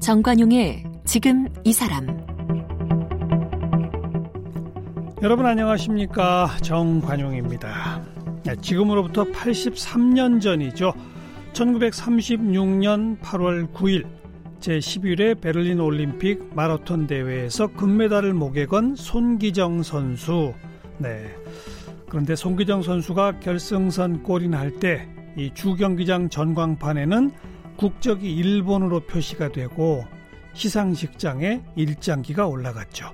정관용의 지금 이 사람 여러분 안녕하십니까 정관용입니다. 네, 지금으로부터 83년 전이죠. 1936년 8월 9일 제11회 베를린 올림픽 마라톤 대회에서 금메달을 목에 건 손기정 선수. 네. 그런데 손기정 선수가 결승선 골인 할 때 이 주경기장 전광판에는 국적이 일본으로 표시가 되고 시상식장에 일장기가 올라갔죠.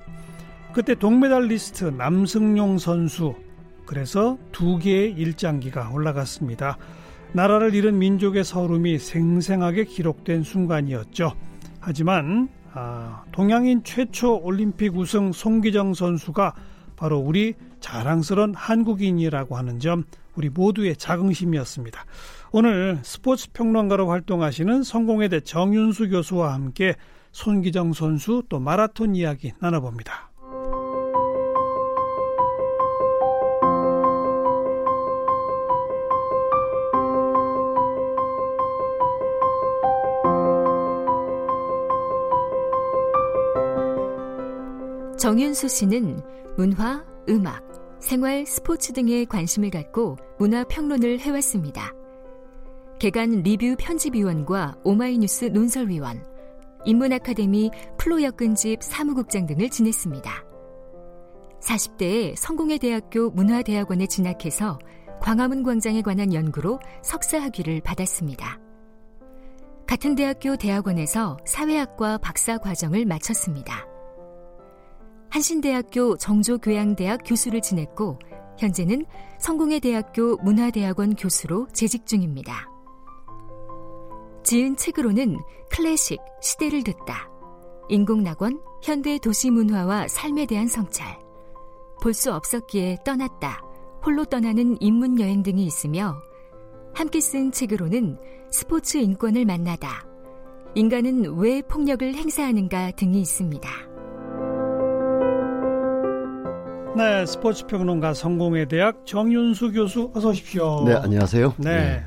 그때 동메달리스트 남승용 선수 그래서 두 개의 일장기가 올라갔습니다. 나라를 잃은 민족의 서름이 생생하게 기록된 순간이었죠. 하지만 아, 동양인 최초 올림픽 우승 송기정 선수가 바로 우리 자랑스러운 한국인이라고 하는 점 우리 모두의 자긍심이었습니다. 오늘 스포츠 평론가로 활동하시는 성공회대 정윤수 교수와 함께 손기정 선수 또 마라톤 이야기 나눠봅니다. 정윤수 씨는 문화, 음악, 생활, 스포츠 등에 관심을 갖고 문화 평론을 해왔습니다. 개간 리뷰 편집위원과 오마이뉴스 논설위원, 인문 아카데미 플로여근집 사무국장 등을 지냈습니다. 40대에 성공회 대학교 문화대학원에 진학해서 광화문 광장에 관한 연구로 석사 학위를 받았습니다. 같은 대학교 대학원에서 사회학과 박사 과정을 마쳤습니다. 한신대학교 정조교양대학 교수를 지냈고 현재는 성공회 대학교 문화대학원 교수로 재직 중입니다. 지은 책으로는 클래식, 시대를 듣다, 인공낙원, 현대 도시문화와 삶에 대한 성찰, 볼 수 없었기에 떠났다, 홀로 떠나는 인문여행 등이 있으며 함께 쓴 책으로는 스포츠 인권을 만나다, 인간은 왜 폭력을 행사하는가 등이 있습니다. 네, 스포츠 평론가 성공회 대학 정윤수 교수 어서 오십시오. 네, 안녕하세요. 네. 네.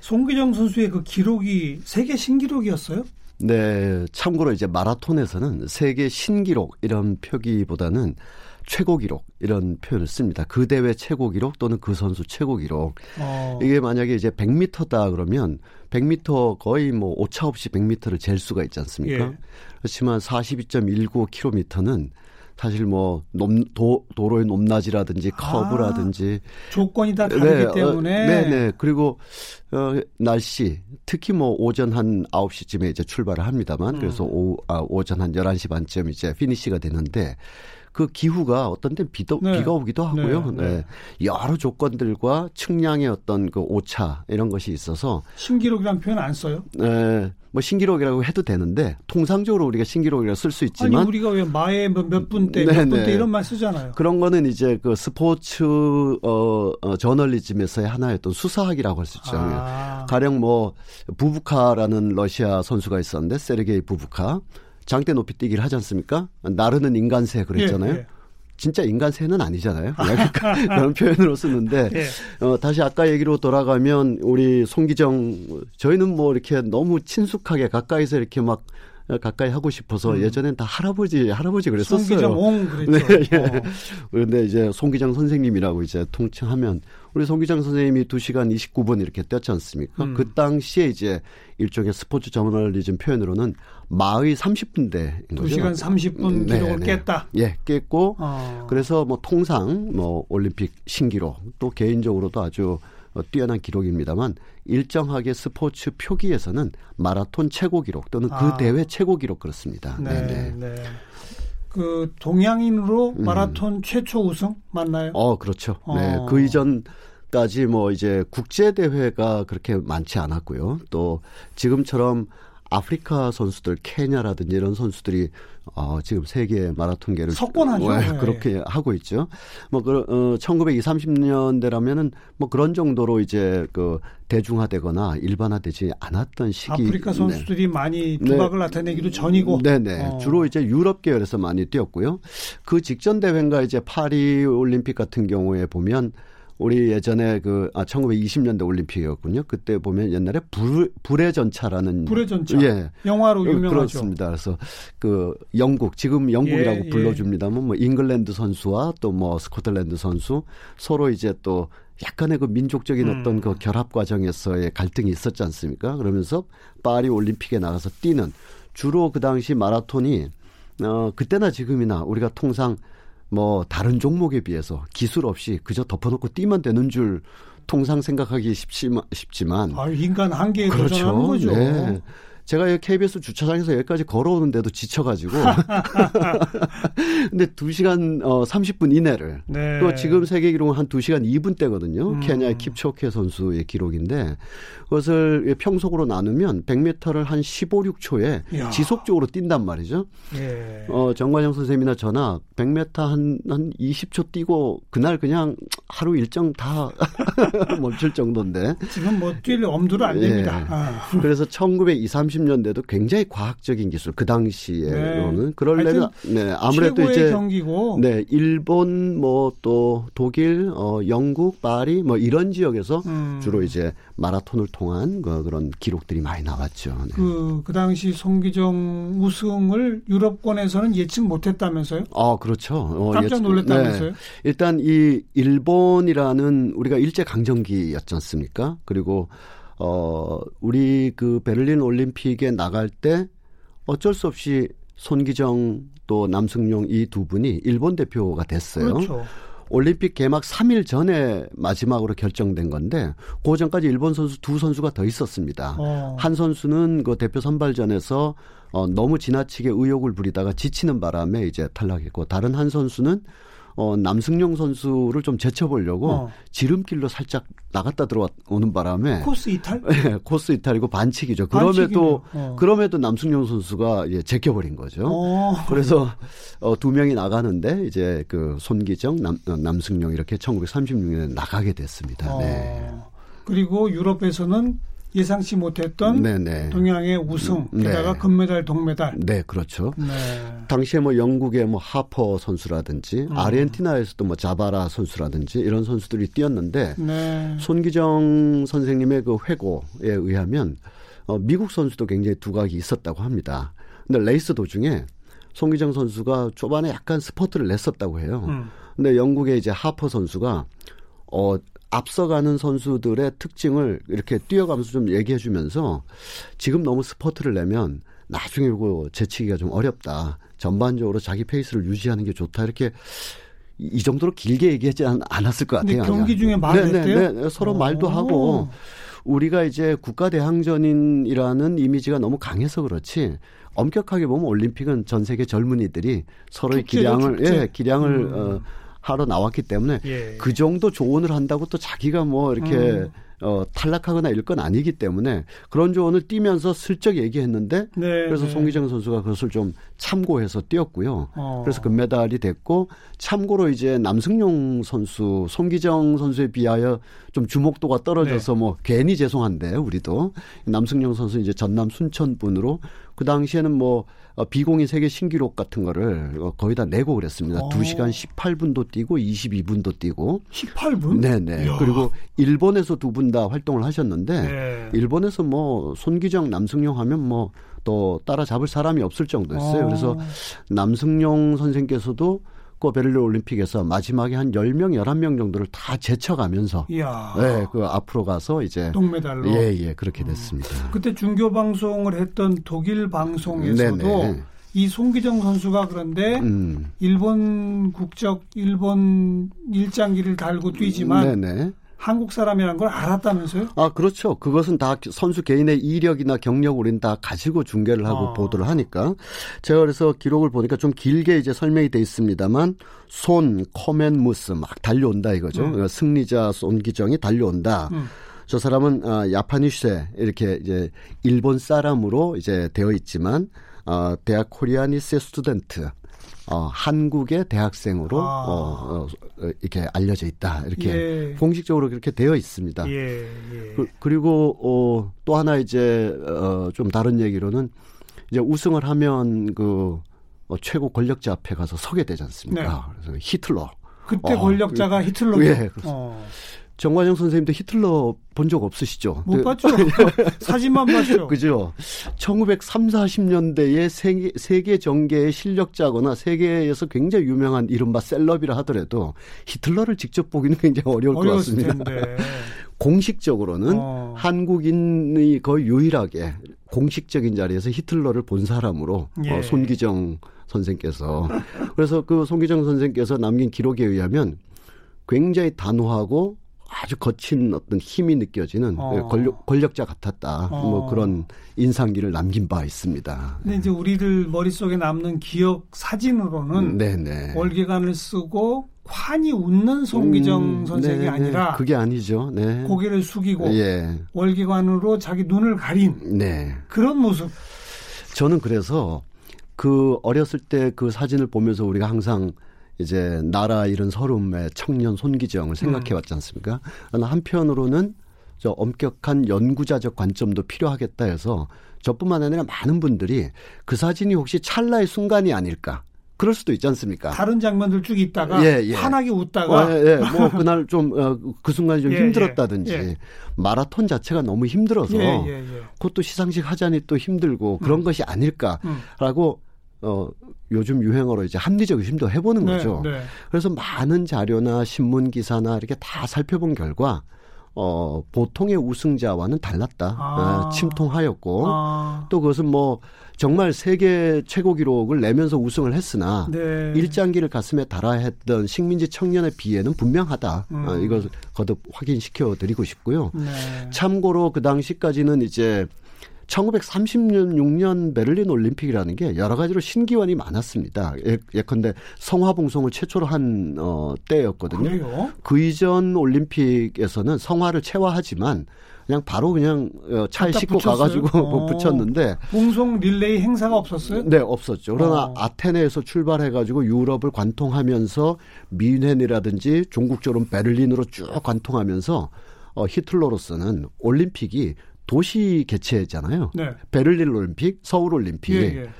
송기정 선수의 그 기록이 세계 신기록이었어요? 네, 참고로 이제 마라톤에서는 세계 신기록 이런 표기보다는 최고 기록 이런 표현을 씁니다. 그 대회 최고 기록 또는 그 선수 최고 기록. 어. 이게 만약에 이제 100m다 그러면 100m 거의 뭐 오차 없이 100m를 잴 수가 있지 않습니까? 예. 그렇지만 42.19km는 사실 뭐 높, 도, 도로의 높낮이라든지 아, 커브라든지 아, 조건이 다 다르기 네, 어, 때문에 어, 네, 네. 그리고 어 날씨 특히 뭐 오전 한 9시쯤에 이제 출발을 합니다만 음. 그래서 오, 아, 오전 한 11시 반쯤 이제 피니시가 되는데 그 기후가 어떤 때 비도, 네. 비가 오기도 하고요. 네, 네. 네. 여러 조건들과 측량의 어떤 그 오차 이런 것이 있어서 신기록이라는 표현 안 써요? 네. 뭐 신기록이라고 해도 되는데 통상적으로 우리가 신기록이라고 쓸 수 있지만 아니 우리가 왜 마에 뭐몇 분대 몇 분대 이런 말 쓰잖아요. 그런 거는 이제 그 스포츠 어, 어 저널리즘에서의 하나의 어떤 수사학이라고 할 수 있죠. 아. 가령 뭐 부부카라는 러시아 선수가 있었는데 세르게이 부부카 장대 높이 뛰기를 하지 않습니까? 나르는 인간새 그랬잖아요. 예, 예. 진짜 인간새는 아니잖아요. 그런 표현으로 쓰는데 예. 어, 다시 아까 얘기로 돌아가면 우리 송기정 저희는 뭐 이렇게 너무 친숙하게 가까이서 이렇게 막 가까이 하고 싶어서 음. 예전엔 다 할아버지 할아버지 그랬었어요. 송기정 옹 그랬죠. 네, 예. 어. 그런데 이제 송기정 선생님이라고 이제 통칭하면 우리 송기정 선생님이 2시간 29분 이렇게 뛰었지 않습니까? 음. 그 당시에 이제 일종의 스포츠 저널리즘 표현으로는 마의 30분대인 거죠. 2시간 30분 기록을 네, 깼다. 예, 깼고 어. 그래서 뭐 통상 뭐 올림픽 신기록 또 개인적으로도 아주 어, 뛰어난 기록입니다만 일정하게 스포츠 표기에서는 마라톤 최고 기록 또는 그 아. 대회 최고 기록 그렇습니다. 네, 네. 네. 그 동양인으로 음. 마라톤 음. 최초 우승 맞나요? 어, 그렇죠. 어. 네. 그 이전 까지 뭐 이제 국제 대회가 그렇게 많지 않았고요. 또 지금처럼 아프리카 선수들 케냐라든지 이런 선수들이 어, 지금 세계 마라톤계를 석권하죠. 네, 그렇게 하고 있죠. 뭐 그, 어, 1920, 30년대라면은 뭐 그런 정도로 이제 그 대중화되거나 일반화되지 않았던 시기. 아프리카 네. 선수들이 네. 많이 두각을 네. 나타내기도 전이고. 네네. 어. 주로 이제 유럽 계열에서 많이 뛰었고요. 그 직전 대회인가 이제 파리 올림픽 같은 경우에 보면 우리 예전에 그 아, 1920년대 올림픽이었군요. 그때 보면 옛날에 불 불의 전차라는 불의 전차. 예. 영화로 어, 유명하죠. 그렇습니다. 그래서 그 영국 지금 영국이라고 예, 예. 불러줍니다만 뭐 잉글랜드 선수와 또 뭐 스코틀랜드 선수 서로 이제 또 약간의 그 민족적인 음. 어떤 그 결합 과정에서의 갈등이 있었지 않습니까? 그러면서 파리 올림픽에 나가서 뛰는 주로 그 당시 마라톤이 어 그때나 지금이나 우리가 통상 뭐 다른 종목에 비해서 기술 없이 그저 덮어놓고 뛰면 되는 줄 통상 생각하기 쉽지만 쉽지만 아, 인간 한계에 그렇죠. 도전하는 거죠. 네. 제가 여기 KBS 주차장에서 여기까지 걸어오는데도 지쳐가지고. 근데 2시간 어, 30분 이내를. 네. 또 지금 세계 기록은 한 2시간 2분대거든요. 음. 케냐의 킵초케 선수의 기록인데 그것을 평속으로 나누면 100m를 한 15, 6초에 이야. 지속적으로 뛴단 말이죠. 예. 어, 정관영 선생님이나 저나 100m 한, 한 20초 뛰고 그날 그냥 하루 일정 다 멈출 정도인데. 지금 뭐 뛸 엄두를 안 됩니다. 예. 아. 그래서 1920, 30 90년대도 굉장히 과학적인 기술 그 당시에로는 네. 그럴려면 네 아무래도 이제 경기고. 네 일본 뭐 또 독일 어 영국 파리 뭐 이런 지역에서 음. 주로 이제 마라톤을 통한 그, 그런 기록들이 많이 나왔죠. 네. 그, 그 당시 송기정 우승을 유럽권에서는 예측 못했다면서요? 아 그렇죠. 어, 깜짝 놀랐다면서요? 네. 일단 이 일본이라는 우리가 일제 강점기였지 않습니까? 그리고 어, 우리 그 베를린 올림픽에 나갈 때 어쩔 수 없이 손기정 또 남승용 이 두 분이 일본 대표가 됐어요. 그렇죠. 올림픽 개막 3일 전에 마지막으로 결정된 건데 그 전까지 일본 선수 두 선수가 더 있었습니다. 어. 한 선수는 그 대표 선발전에서 어, 너무 지나치게 의욕을 부리다가 지치는 바람에 이제 탈락했고 다른 한 선수는 어, 남승용 선수를 좀 제쳐보려고 어. 지름길로 살짝 나갔다 들어오는 바람에 코스 이탈? 네, 코스 이탈이고 반칙이죠. 그럼에도 어. 그럼에도 남승용 선수가 이제 제껴버린 거죠. 어. 그래서 어, 두 명이 나가는데 이제 그 손기정, 남, 어, 남승용 이렇게 1936년에 나가게 됐습니다. 어. 네. 그리고 유럽에서는 예상치 못했던 네네. 동양의 우승, 음, 게다가 네. 금메달, 동메달. 네, 그렇죠. 네. 당시에 뭐 영국의 뭐 하퍼 선수라든지 음. 아르헨티나에서도 뭐 자바라 선수라든지 이런 선수들이 뛰었는데 네. 손기정 선생님의 그 회고에 의하면 어, 미국 선수도 굉장히 두각이 있었다고 합니다. 근데 레이스 도중에 손기정 선수가 초반에 약간 스퍼트를 냈었다고 해요. 음. 근데 영국의 이제 하퍼 선수가 어 앞서가는 선수들의 특징을 이렇게 뛰어가면서 좀 얘기해 주면서 지금 너무 스퍼트를 내면 나중에 이거 제치기가 좀 어렵다. 전반적으로 자기 페이스를 유지하는 게 좋다. 이렇게 이 정도로 길게 얘기하지 않았을 것 같아요. 경기 중에 말했대요? 네, 네, 네, 서로 오. 말도 하고 우리가 이제 국가 대항전인이라는 이미지가 너무 강해서 그렇지 엄격하게 보면 올림픽은 전 세계 젊은이들이 서로의 축제죠, 기량을 축제. 예, 기량을 음. 어 하러 나왔기 때문에 예. 그 정도 조언을 한다고 또 자기가 뭐 이렇게 음. 어, 탈락하거나 이럴 건 아니기 때문에 그런 조언을 뛰면서 슬쩍 얘기했는데 네, 그래서 네. 송기정 선수가 그것을 좀 참고해서 뛰었고요. 어. 그래서 금메달이 됐고 참고로 이제 남승용 선수, 송기정 선수에 비하여 좀 주목도가 떨어져서 네. 뭐 괜히 죄송한데 우리도 남승용 선수 이제 전남 순천 분으로 그 당시에는 뭐 어, 비공인 세계 신기록 같은 거를 어, 거의 다 내고 그랬습니다. 어. 2시간 18분도 뛰고 22분도 뛰고 18분? 네, 네. 그리고 일본에서 두 분 다 활동을 하셨는데 네. 일본에서 뭐 손기정, 남승용 하면 뭐또 따라잡을 사람이 없을 정도였어요. 어. 그래서 남승용 선생께서도 그 베를린 올림픽에서 마지막에 한 10명, 11명 정도를 다 제쳐가면서 이야. 네, 그 앞으로 가서 이제 동메달로 예, 예, 그렇게 음. 됐습니다. 음. 그때 중교 방송을 했던 독일 방송에서도 네네. 이 송기정 선수가 그런데 음. 일본 국적 일본 일장기를 달고 뛰지만 네네. 한국 사람이라는 걸 알았다면서요? 아, 그렇죠. 그것은 다 선수 개인의 이력이나 경력을 우리는 다 가지고 중계를 하고 아. 보도를 하니까. 제가 그래서 기록을 보니까 좀 길게 이제 설명이 돼 있습니다만 손, 커맨 무스 막 달려온다 이거죠. 음. 승리자 손기정이 달려온다. 음. 저 사람은 어, japanische 이렇게 이제 일본 사람으로 이제 되어 있지만 어, 대학 koreanische Student 어, 한국의 대학생으로 아. 어, 어, 이렇게 알려져 있다. 이렇게 예. 공식적으로 그렇게 되어 있습니다. 예, 예. 그, 리고 어, 또 하나 이제 어, 좀 다른 얘기로는 이제 우승을 하면 그 어, 최고 권력자 앞에 가서 서게 되지 않습니까? 네. 그래서 히틀러. 그때 어, 권력자가 히틀러죠. 예, 어. 정관영 선생님도 히틀러 본 적 없으시죠? 못 봤죠. 사진만 봤죠. 그죠. 1930, 40년대에 세계, 세계 정계의 실력자거나 세계에서 굉장히 유명한 이른바 셀럽이라 하더라도 히틀러를 직접 보기는 굉장히 어려울 것 같습니다. 텐데. 공식적으로는 어. 한국인이 거의 유일하게 공식적인 자리에서 히틀러를 본 사람으로 어, 예. 어, 손기정 선생께서 그래서 그 손기정 선생께서 남긴 기록에 의하면 굉장히 단호하고 아주 거친 어떤 힘이 느껴지는 어. 권력, 권력자 같았다. 어. 뭐 그런 인상기를 남긴 바 있습니다. 근데 이제 우리들 머릿속에 남는 기억 사진으로는 네네. 월계관을 쓰고 환히 웃는 송기정 음, 선생이 네네. 아니라 그게 아니죠. 네. 고개를 숙이고 예. 월계관으로 자기 눈을 가린 네. 그런 모습. 저는 그래서 그 어렸을 때 그 사진을 보면서 우리가 항상 이제 나라 이런 서름의 청년 손기정을 생각해 왔지 않습니까? 한편으로는 저 엄격한 연구자적 관점도 필요하겠다 해서 저뿐만 아니라 많은 분들이 그 사진이 혹시 찰나의 순간이 아닐까. 그럴 수도 있지 않습니까? 다른 장면들 쭉 있다가 예, 예. 환하게 웃다가 어, 예, 예. 뭐 그날 좀그 어, 그 순간이 좀 예, 예. 힘들었다든지 예. 마라톤 자체가 너무 힘들어서 그것도 시상식 하자니 또 힘들고 그런 음. 것이 아닐까라고 어 요즘 유행어로 이제 합리적 의심도 해보는 네, 거죠. 네. 그래서 많은 자료나 신문 기사나 이렇게 다 살펴본 결과 어 보통의 우승자와는 달랐다. 아. 어, 침통하였고 아. 또 그것은 뭐 정말 세계 최고 기록을 내면서 우승을 했으나 네. 일장기를 가슴에 달아 했던 식민지 청년에 비해는 분명하다. 음. 어, 이걸 거듭 확인시켜 드리고 싶고요. 네. 참고로 그 당시까지는 이제 1936년 베를린 올림픽이라는 게 여러 가지로 신기원이 많았습니다. 예, 예컨대 성화봉송을 최초로 한 어, 때였거든요. 그래요? 그 이전 올림픽에서는 성화를 체화하지만 그냥 바로 그냥 어, 차에 싣고 붙였어요? 가가지고 어. 붙였는데 봉송 릴레이 행사가 없었어요? 네, 없었죠. 그러나 어. 아테네에서 출발해가지고 유럽을 관통하면서 미넨이라든지 종국적으로 베를린으로 쭉 관통하면서 어, 히틀러로서는 올림픽이 도시 개최잖아요. 네. 베를린 올림픽, 서울 올림픽. 예, 예.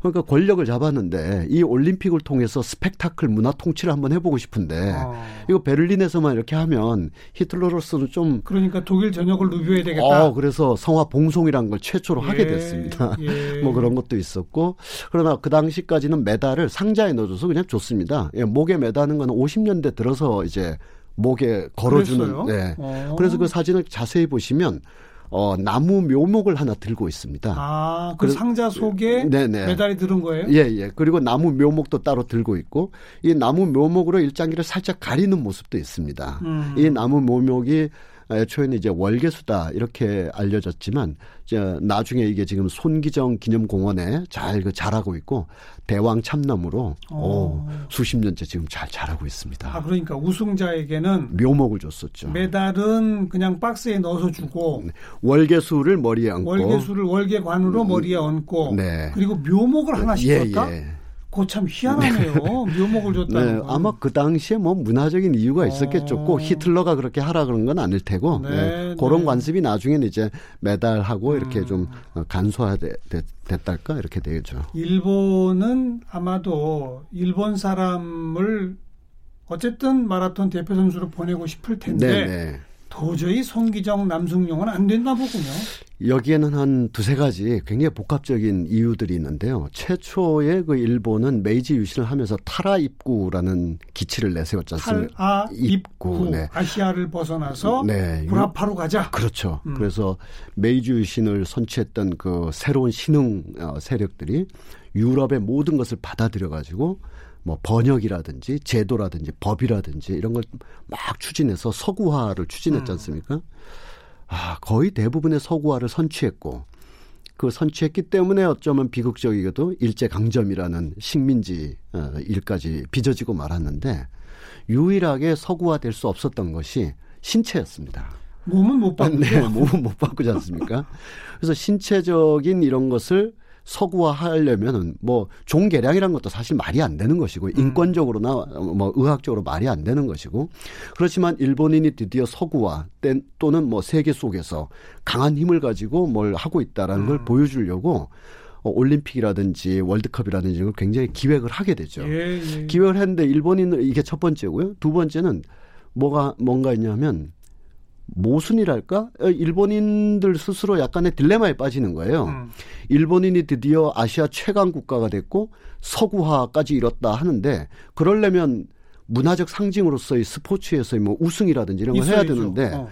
그러니까 권력을 잡았는데 이 올림픽을 통해서 스펙타클 문화 통치를 한번 해보고 싶은데 아. 이거 베를린에서만 이렇게 하면 히틀러로서는 좀 그러니까 독일 전역을 누벼야 되겠다. 어, 그래서 성화 봉송이라는 걸 최초로 예. 하게 됐습니다. 예. 뭐 그런 것도 있었고 그러나 그 당시까지는 메달을 상자에 넣어줘서 그냥 줬습니다. 예, 목에 매다는 건 50년대 들어서 이제 목에 걸어주는. 그랬어요? 네. 어. 그래서 그 사진을 자세히 보시면 어, 나무 묘목을 하나 들고 있습니다. 아, 그 상자 속에 네네. 메달이 들은 거예요? 예, 예. 그리고 나무 묘목도 따로 들고 있고 이 나무 묘목으로 일장기를 살짝 가리는 모습도 있습니다. 음. 이 나무 묘목이 애초에는 이제 월계수다 이렇게 알려졌지만 이제 나중에 이게 지금 손기정 기념공원에 잘 그 자라고 있고 대왕 참나무로 오, 오, 수십 년째 지금 잘 자라고 있습니다. 아 그러니까 우승자에게는 묘목을 줬었죠. 메달은 그냥 박스에 넣어서 주고 네. 월계수를 머리에 얹고 월계수를 월계관으로 음, 머리에 얹고 네. 그리고 묘목을 하나씩 예, 줬다. 예. 그참 희한하네요. 묘목을 줬다는 네, 아마 그 당시에 뭐 문화적인 이유가 있었겠죠. 꼭 어. 히틀러가 그렇게 하라 그런 건 아닐 테고 네, 네. 그런 네. 관습이 나중에는 이제 메달하고 이렇게 음. 좀 간소화됐달까 이렇게 되겠죠. 일본은 아마도 일본 사람을 어쨌든 마라톤 대표 선수로 보내고 싶을 텐데 네, 네. 도저히 송기정 남승용은 안 된다 보군요. 여기에는 한 두세 가지 굉장히 복합적인 이유들이 있는데요. 최초의 그 일본은 메이지 유신을 하면서 타라 입구라는 기치를 내세웠지 않습니까? 타라 입구. 네. 아시아를 벗어나서 네. 구라파로 가자. 그렇죠. 음. 그래서 메이지 유신을 선취했던 그 새로운 신흥 어, 세력들이 유럽의 모든 것을 받아들여 가지고 뭐 번역이라든지 제도라든지 법이라든지 이런 걸 막 추진해서 서구화를 추진했지 음. 않습니까? 아, 거의 대부분의 서구화를 선취했고 그 선취했기 때문에 어쩌면 비극적이게도 일제 강점이라는 식민지 어, 일까지 빚어지고 말았는데 유일하게 서구화될 수 없었던 것이 신체였습니다. 몸은 못 바꾸죠. 네, 몸은 못 바꾸지 않습니까? 그래서 신체적인 이런 것을 서구화하려면은 뭐 종개량이라는 것도 사실 말이 안 되는 것이고 음. 인권적으로나 뭐 의학적으로 말이 안 되는 것이고 그렇지만 일본인이 드디어 서구화 또는 뭐 세계 속에서 강한 힘을 가지고 뭘 하고 있다라는 걸 음. 보여주려고 어, 올림픽이라든지 월드컵이라든지 이걸 굉장히 기획을 하게 되죠. 예, 예. 기획을 했는데 일본인은 이게 첫 번째고요. 두 번째는 뭐가 뭔가 있냐면 모순이랄까? 어, 일본인들 스스로 약간의 딜레마에 빠지는 거예요. 음. 일본인이 드디어 아시아 최강 국가가 됐고 서구화까지 이뤘다 하는데 그러려면 문화적 상징으로서의 스포츠에서의 뭐 우승이라든지 이런 걸 해야 되는데 어.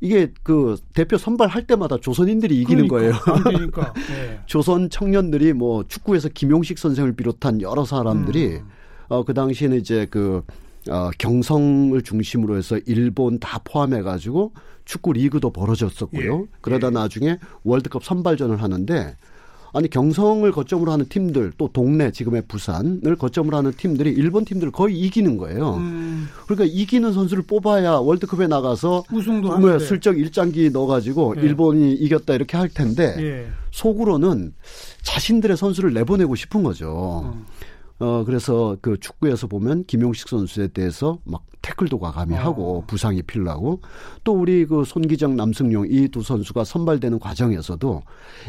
이게 그 대표 선발할 때마다 조선인들이 이기는 그러니까, 거예요. 그러니까. 네. 조선 청년들이 뭐 축구에서 김용식 선생을 비롯한 여러 사람들이 음. 어 그 당시에는 이제 그 어, 경성을 중심으로 해서 일본 다 포함해 가지고 축구 리그도 벌어졌었고요. 예. 그러다 예. 나중에 월드컵 선발전을 하는데 아니 경성을 거점으로 하는 팀들 또 동네 지금의 부산을 거점으로 하는 팀들이 일본 팀들을 거의 이기는 거예요. 음. 그러니까 이기는 선수를 뽑아야 월드컵에 나가서 우승도 뭐 슬쩍 일장기 넣어가지고 예. 일본이 이겼다 이렇게 할 텐데 예. 속으로는 자신들의 선수를 내보내고 싶은 거죠. 음. 어 그래서 그 축구에서 보면 김용식 선수에 대해서 막 태클도 과감히 어. 하고 부상이 필라고 또 우리 그 손기정 남승용 이 두 선수가 선발되는 과정에서도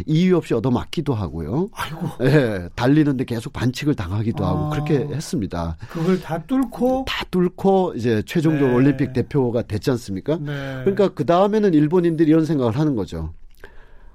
이유 없이 얻어맞기도 하고요. 아이고. 예, 달리는데 계속 반칙을 당하기도 어. 하고 그렇게 했습니다. 그걸 다 뚫고 다 뚫고 이제 최종적으로 네. 올림픽 대표가 됐지 않습니까? 네. 그러니까 그 다음에는 일본인들이 이런 생각을 하는 거죠.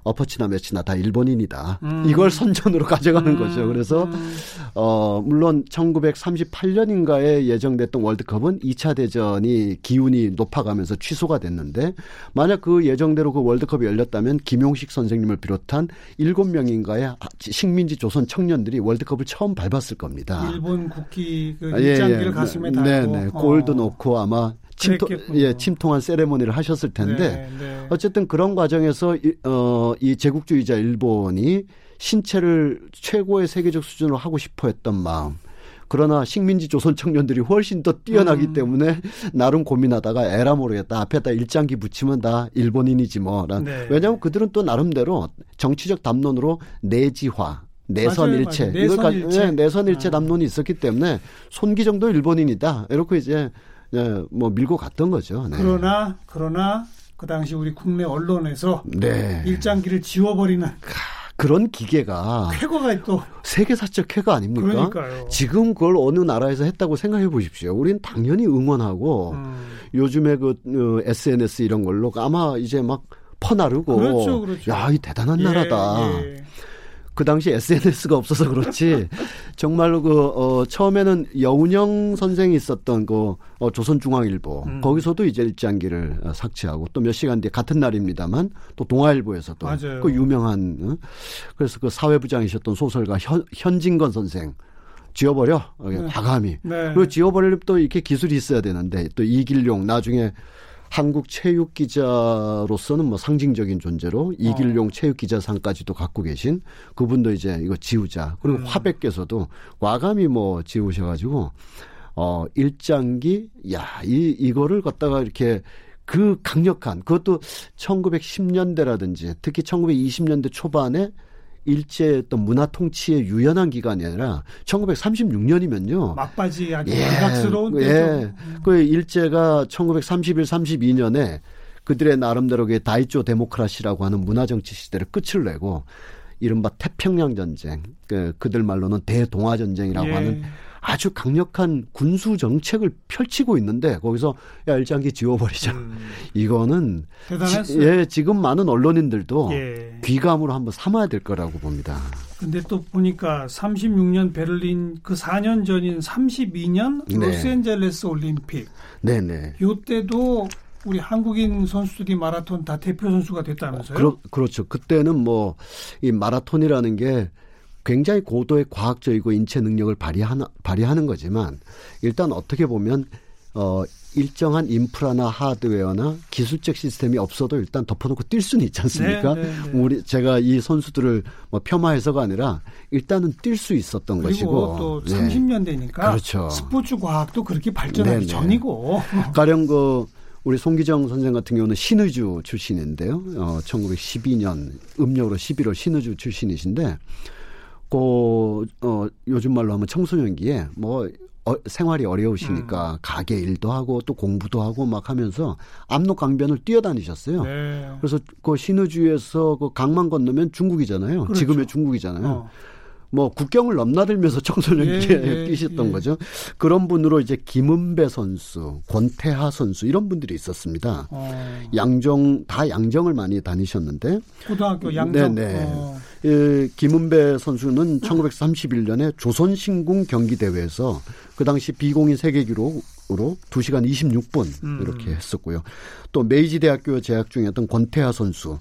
어퍼치나 매치나 다 일본인이다. 음. 이걸 선전으로 가져가는 음. 거죠. 그래서 음. 어 물론 1938년인가에 예정됐던 월드컵은 2차 대전이 기운이 높아가면서 취소가 됐는데 만약 그 예정대로 그 월드컵이 열렸다면 김용식 선생님을 비롯한 7명인가의 식민지 조선 청년들이 월드컵을 처음 밟았을 겁니다. 일본 국기 그 입장기를 예, 예. 가슴에 달고 네, 네. 골도 어. 놓고 아마 침통, 예, 침통한 세레모니를 하셨을 텐데 네, 네. 어쨌든 그런 과정에서 이, 어, 이 제국주의자 일본이 신체를 최고의 세계적 수준으로 하고 싶어 했던 마음. 그러나 식민지 조선 청년들이 훨씬 더 뛰어나기 음. 때문에 나름 고민하다가 에라 모르겠다. 앞에다 일장기 붙이면 다 일본인이지 뭐. 네. 왜냐하면 그들은 또 나름대로 정치적 담론으로 내지화, 내선일체 이걸 내선일체, 네, 내선일체 아. 담론이 있었기 때문에 손기정도 일본인이다. 이렇게 이제 예, 뭐 밀고 갔던 거죠. 네. 그러나 그러나 그 당시 우리 국내 언론에서 네. 일장기를 지워버리는 그런 기계가 쾌거가 또 세계사적 쾌거 아닙니까? 그러니까요. 지금 그걸 어느 나라에서 했다고 생각해 보십시오. 우리는 당연히 응원하고 음. 요즘에 그 어, SNS 이런 걸로 아마 이제 막 퍼나르고 그렇죠, 그렇죠. 야, 이 대단한 예, 나라다. 예. 그 당시 SNS가 없어서 그렇지 정말로 그 어, 처음에는 여운영 선생이 있었던 그 어, 조선중앙일보 음. 거기서도 이제 일장기를 어, 삭제하고 또 몇 시간 뒤에 같은 날입니다만 또 동아일보에서도 맞아요. 그 유명한 어? 그래서 그 사회부장이셨던 소설가 현, 현진건 선생 지워버려 네. 과감히 네. 그리고 지워버리면 또 이렇게 기술이 있어야 되는데 또 이길용 나중에 한국 체육 기자로서는 뭐 상징적인 존재로 어. 이길용 체육 기자상까지도 갖고 계신 그분도 이제 이거 지우자. 그리고 음. 화백께서도 과감히 뭐 지우셔 가지고 어 일장기 야 이 이거를 갖다가 이렇게 그 강력한 그것도 1910년대라든지 특히 1920년대 초반에 일제 어떤 문화 통치의 유연한 기간이 아니라 1936년이면요. 막바지 아주 예, 각스러운 예. 때죠. 그 일제가 1931, 32년에 그들의 나름대로 의 다이조 데모크라시라고 하는 문화 정치 시대를 끝을 내고 이른바 태평양 전쟁, 그 그들 말로는 대동아 전쟁이라고 예. 하는 아주 강력한 군수 정책을 펼치고 있는데 거기서 야 일장기 지워버리자. 음. 이거는 지, 예 지금 많은 언론인들도 예. 귀감으로 한번 삼아야 될 거라고 봅니다. 근데 또 보니까 36년 베를린 그 4년 전인 32년 네. 로스앤젤레스 올림픽. 네네. 요때도 우리 한국인 선수들이 마라톤 다 대표 선수가 됐다면서요? 그러, 그렇죠. 그때는 뭐 이 마라톤이라는 게 굉장히 고도의 과학적이고 인체 능력을 발휘하는, 발휘하는 거지만 일단 어떻게 보면 어, 일정한 인프라나 하드웨어나 기술적 시스템이 없어도 일단 덮어놓고 뛸 수는 있지 않습니까? 네, 네, 네. 우리 제가 이 선수들을 뭐 폄하해서가 아니라 일단은 뛸 수 있었던 것이고 또 30년대니까 그렇죠. 스포츠 과학도 그렇게 발전하기 네, 네. 전이고 가령 그 우리 송기정 선생 같은 경우는 신의주 출신인데요. 어, 1912년 음력으로 11월 신의주 출신이신데, 그, 어, 요즘 말로 하면 청소년기에 뭐 어, 생활이 어려우시니까 음. 가게 일도 하고 또 공부도 하고 막 하면서 압록 강변을 뛰어다니셨어요. 네. 그래서 그 신의주에서 그 강만 건너면 중국이잖아요. 그렇죠. 지금의 중국이잖아요. 어. 뭐 국경을 넘나들면서 청소년기에 예, 예, 뛰셨던 예. 거죠. 그런 분으로 이제 김은배 선수, 권태하 선수 이런 분들이 있었습니다. 어. 양정 다 양정을 많이 다니셨는데 고등학교 양정. 네네. 어. 예, 김은배 선수는 1931년에 조선신궁 경기대회에서 그 당시 비공인 세계 기록으로 2시간 26분 음. 이렇게 했었고요. 또 메이지 대학교 재학 중이었던 권태하 선수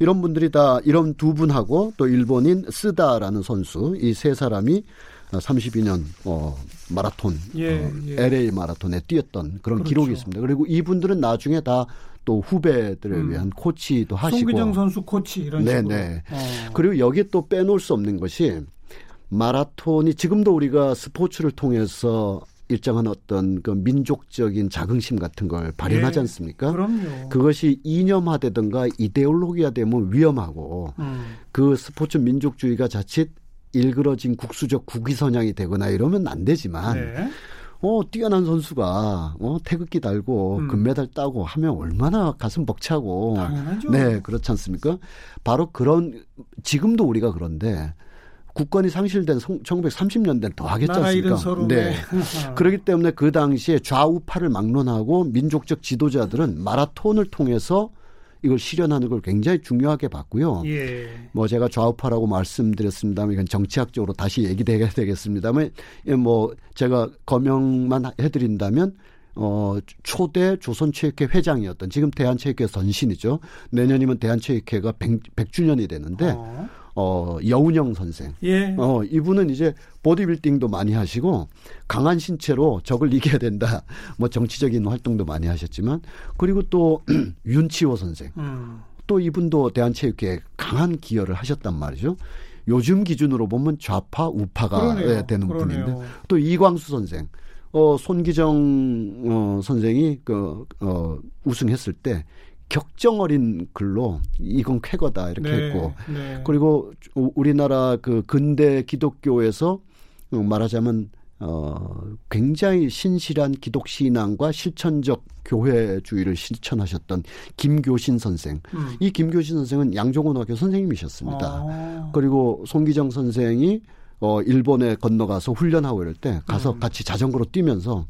이런 분들이 다 이런 두 분하고 또 일본인 쓰다라는 선수 이 세 사람이 32년 어 마라톤 예, 어, 예. LA 마라톤에 뛰었던 그런 그렇죠. 기록이 있습니다. 그리고 이분들은 나중에 다 또 후배들을 음. 위한 코치도 하시고 송기정 선수 코치 이런 네네. 식으로. 네. 어. 그리고 여기에 또 빼놓을 수 없는 것이 마라톤이 지금도 우리가 스포츠를 통해서 일정한 어떤 그 민족적인 자긍심 같은 걸 발현하지 네, 않습니까? 그럼요. 그것이 이념화되든가 이데올로기화 되면 위험하고 음. 그 스포츠 민족주의가 자칫 일그러진 국수적 국위 선양이 되거나 이러면 안 되지만 네. 어 뛰어난 선수가 어 태극기 달고 음. 금메달 따고 하면 얼마나 가슴 벅차고 당연하죠. 네 그렇지 않습니까? 바로 그런 지금도 우리가 그런데 국권이 상실된 1930년대는 더 하겠지 않습니까? 네. 그렇기 때문에 그 당시에 좌우파를 막론하고 민족적 지도자들은 마라톤을 통해서 이걸 실현하는 걸 굉장히 중요하게 봤고요. 예. 뭐 제가 좌우파라고 말씀드렸습니다만 이건 정치학적으로 다시 얘기되게 되겠습니다만 예, 뭐 제가 거명만 해드린다면 어, 초대 조선체육회 회장이었던 지금 대한체육회 선신이죠. 내년이면 대한체육회가 100, 100주년이 되는데 어. 어, 여운영 선생. 예. 어, 이분은 이제 보디빌딩도 많이 하시고 강한 신체로 적을 이겨야 된다. 뭐 정치적인 활동도 많이 하셨지만 그리고 또 윤치호 선생. 음. 또 이분도 대한체육회에 강한 기여를 하셨단 말이죠. 요즘 기준으로 보면 좌파 우파가 그러네요. 되는 그러네요. 분인데 또 이광수 선생. 어, 손기정 어, 선생이 그 어, 우승했을 때 격정 어린 글로 이건 쾌거다 이렇게 네, 했고 네. 그리고 우리나라 그 근대 기독교에서 말하자면 어 굉장히 신실한 기독 신앙과 실천적 교회주의를 실천하셨던 김교신 선생. 음. 이 김교신 선생은 양종고등학교 선생님이셨습니다. 아. 그리고 송기정 선생이 어 일본에 건너가서 훈련하고 이럴 때 가서 음. 같이 자전거로 뛰면서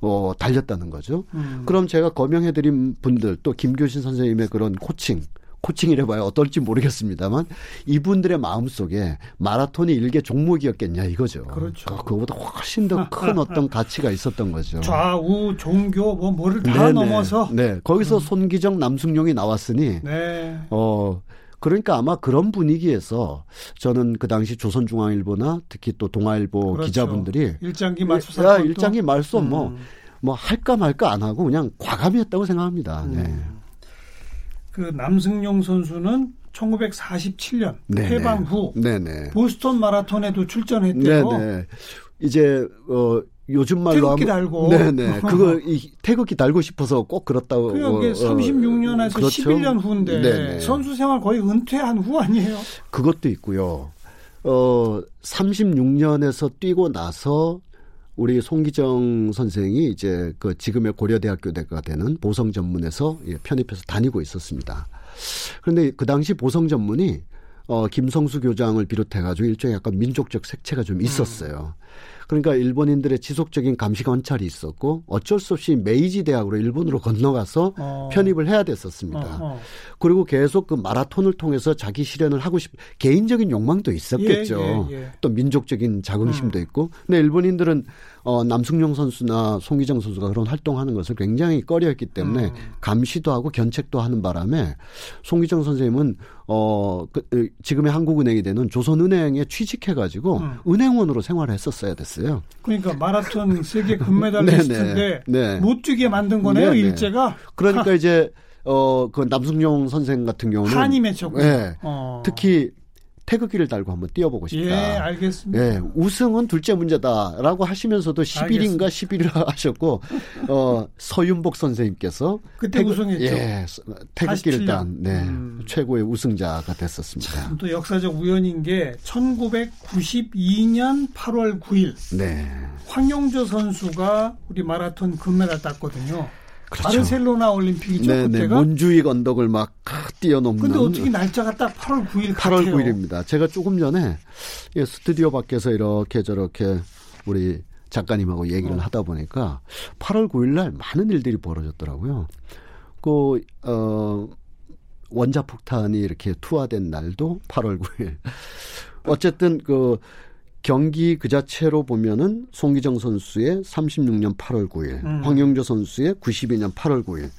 어, 달렸다는 거죠. 음. 그럼 제가 거명해드린 분들 또 김교신 선생님의 그런 코칭 코칭이래 봐야 어떨지 모르겠습니다만 이분들의 마음 속에 마라톤이 일개 종목이었겠냐 이거죠. 그렇죠. 그, 그거보다 훨씬 더 큰 어떤 가치가 있었던 거죠. 좌우 종교 뭐 뭐를 다 네네. 넘어서 네 거기서 음. 손기정 남승용이 나왔으니 네. 어 그러니까 아마 그런 분위기에서 저는 그 당시 조선중앙일보나 특히 또 동아일보 그렇죠. 기자분들이 일장기 말수 야, 일장기 말소 뭐뭐 음. 뭐 할까 말까 안 하고 그냥 과감했다고 생각합니다. 음. 네. 그 남승용 선수는 1947년 네네. 해방 후 네네. 보스턴 마라톤에도 출전했대요. 네네. 이제 어 요즘 말로 태극기 달고 네네 그거 이 태극기 달고 싶어서 꼭 그렇다고 그게 36년에서 어, 그렇죠? 11년 후인데 네네. 선수 생활 거의 은퇴한 후 아니에요? 그것도 있고요. 어 36년에서 뛰고 나서 우리 송기정 선생이 이제 그 지금의 고려대학교대가 되는 보성 전문에서 예, 편입해서 다니고 있었습니다. 그런데 그 당시 보성 전문이 어 김성수 교장을 비롯해 가지고 일종의 약간 민족적 색채가 좀 있었어요. 음. 그러니까 일본인들의 지속적인 감시 관찰이 있었고 어쩔 수 없이 메이지 대학으로 일본으로 건너가서 어. 편입을 해야 됐었습니다. 어, 어. 그리고 계속 그 마라톤을 통해서 자기 실현을 하고 싶 개인적인 욕망도 있었겠죠. 예, 예, 예. 또 민족적인 자긍심도 음. 있고. 근데 일본인들은 어, 남승용 선수나 송기정 선수가 그런 활동하는 것을 굉장히 꺼려했기 때문에 음. 감시도 하고 견책도 하는 바람에 송기정 선생님은 어, 그, 지금의 한국은행이 되는 조선은행에 취직해가지고 음. 은행원으로 생활을 했었어야 됐어요. 그러니까 마라톤 세계 금메달리스트인데 네. 못 뛰게 만든 거네요, 네네. 일제가. 그러니까 이제 어, 그 남승용 선생 같은 경우는 한이 맺혔고. 네. 어. 특히 태극기를 달고 한번 뛰어보고 싶다. 예, 알겠습니다. 예, 우승은 둘째 문제다라고 하시면서도 10일인가 11일 하셨고 어, 서윤복 선생님께서 그때 태극, 우승했죠. 예, 태극기를 딴 네, 음. 최고의 우승자가 됐었습니다. 또 역사적 우연인 게 1992년 8월 9일 네. 황영조 선수가 우리 마라톤 금메달 땄거든요. 그렇죠. 바르셀로나 올림픽이죠. 네, 네. 문주익 언덕을 막 뛰어넘는. 근데 어떻게 날짜가 딱 8월 9일 8월 같아요. 9일입니다. 제가 조금 전에 스튜디오 밖에서 이렇게 저렇게 우리 작가님하고 얘기를 어. 하다 보니까 8월 9일 날 많은 일들이 벌어졌더라고요. 그, 어, 원자 폭탄이 이렇게 투하된 날도 8월 9일. 어쨌든 그 경기 그 자체로 보면은 송기정 선수의 36년 8월 9일, 음. 황영조 선수의 92년 8월 9일,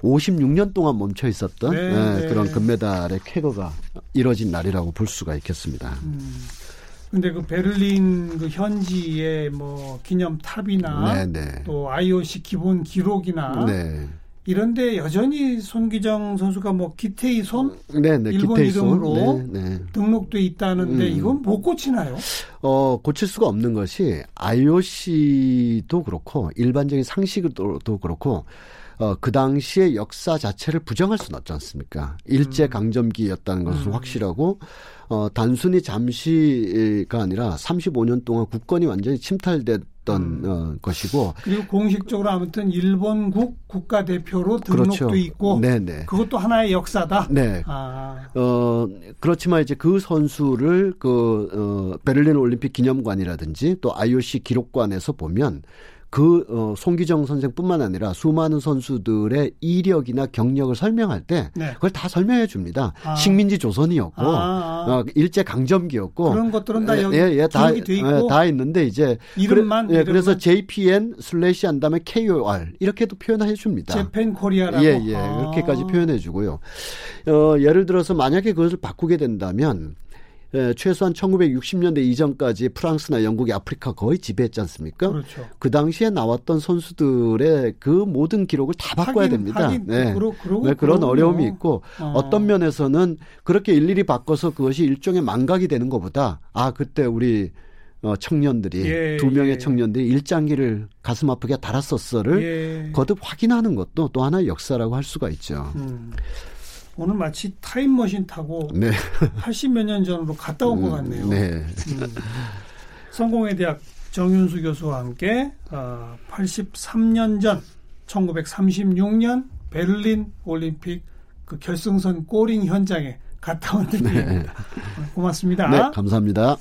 56년 동안 멈춰 있었던 네, 네, 네. 그런 금메달의 쾌거가 이뤄진 날이라고 볼 수가 있겠습니다. 음. 근데 그 베를린 그 현지의 뭐 기념탑이나 네, 네. 또 IOC 기본 기록이나 네. 이런데 여전히 손기정 선수가 뭐 기태이 손 네네, 네, 일본 기태이 이름으로 네, 네. 등록돼 있다는데 음. 이건 못 고치나요? 어 고칠 수가 없는 것이 IOC도 그렇고 일반적인 상식도 그렇고 어, 그 당시의 역사 자체를 부정할 수는 없지 않습니까? 일제 음. 강점기였다는 것은 음. 확실하고 어, 단순히 잠시가 아니라 35년 동안 국권이 완전히 침탈됐던 음. 어, 것이고 그리고 공식적으로 아무튼 일본국 국가 대표로 등록도 그렇죠. 있고 네네. 그것도 하나의 역사다. 네. 아. 어, 그렇지만 이제 그 선수를 그 어, 베를린 올림픽 기념관이라든지 또 IOC 기록관에서 보면 그 어, 손기정 선생뿐만 아니라 수많은 선수들의 이력이나 경력을 설명할 때 네. 그걸 다 설명해 줍니다. 아. 식민지 조선이었고 아, 아. 어, 일제 강점기였고 그런 것들은 다 여기 예, 예, 다, 예, 다 있는데 이제 이름만 그래, 예, 그래서 JPN 슬래시 한 다음에 KOR 이렇게도 표현해 줍니다. Japan Korea라고 예, 예. 그렇게까지 표현해 주고요. 어, 예를 들어서 만약에 그것을 바꾸게 된다면 예, 최소한 1960년대 이전까지 프랑스나 영국이 아프리카 거의 지배했지 않습니까? 그렇죠. 그 당시에 나왔던 선수들의 그 모든 기록을 다 바꿔야 하긴, 됩니다. 하긴, 네. 그러, 그러, 네, 그런 어려움이 있고 어. 떤 면에서는 그렇게 일일이 바꿔서 그것이 일종의 망각이 되는 것보다 아 그때 우리 어, 청년들이 예, 두 명의 예. 청년들이 일장기를 가슴 아프게 달았었어를 예. 거듭 확인하는 것도 또 하나의 역사라고 할 수가 있죠. 음. 오늘 마치 타임머신 타고 네. 80몇 년 전으로 갔다 온것 음, 같네요. 네. 음. 성공회 대학 정윤수 교수와 함께 어, 83년 전 1936년 베를린 올림픽 그 결승선 꼬링 현장에 갔다 온 느낌입니다. 네. 고맙습니다. 네, 감사합니다.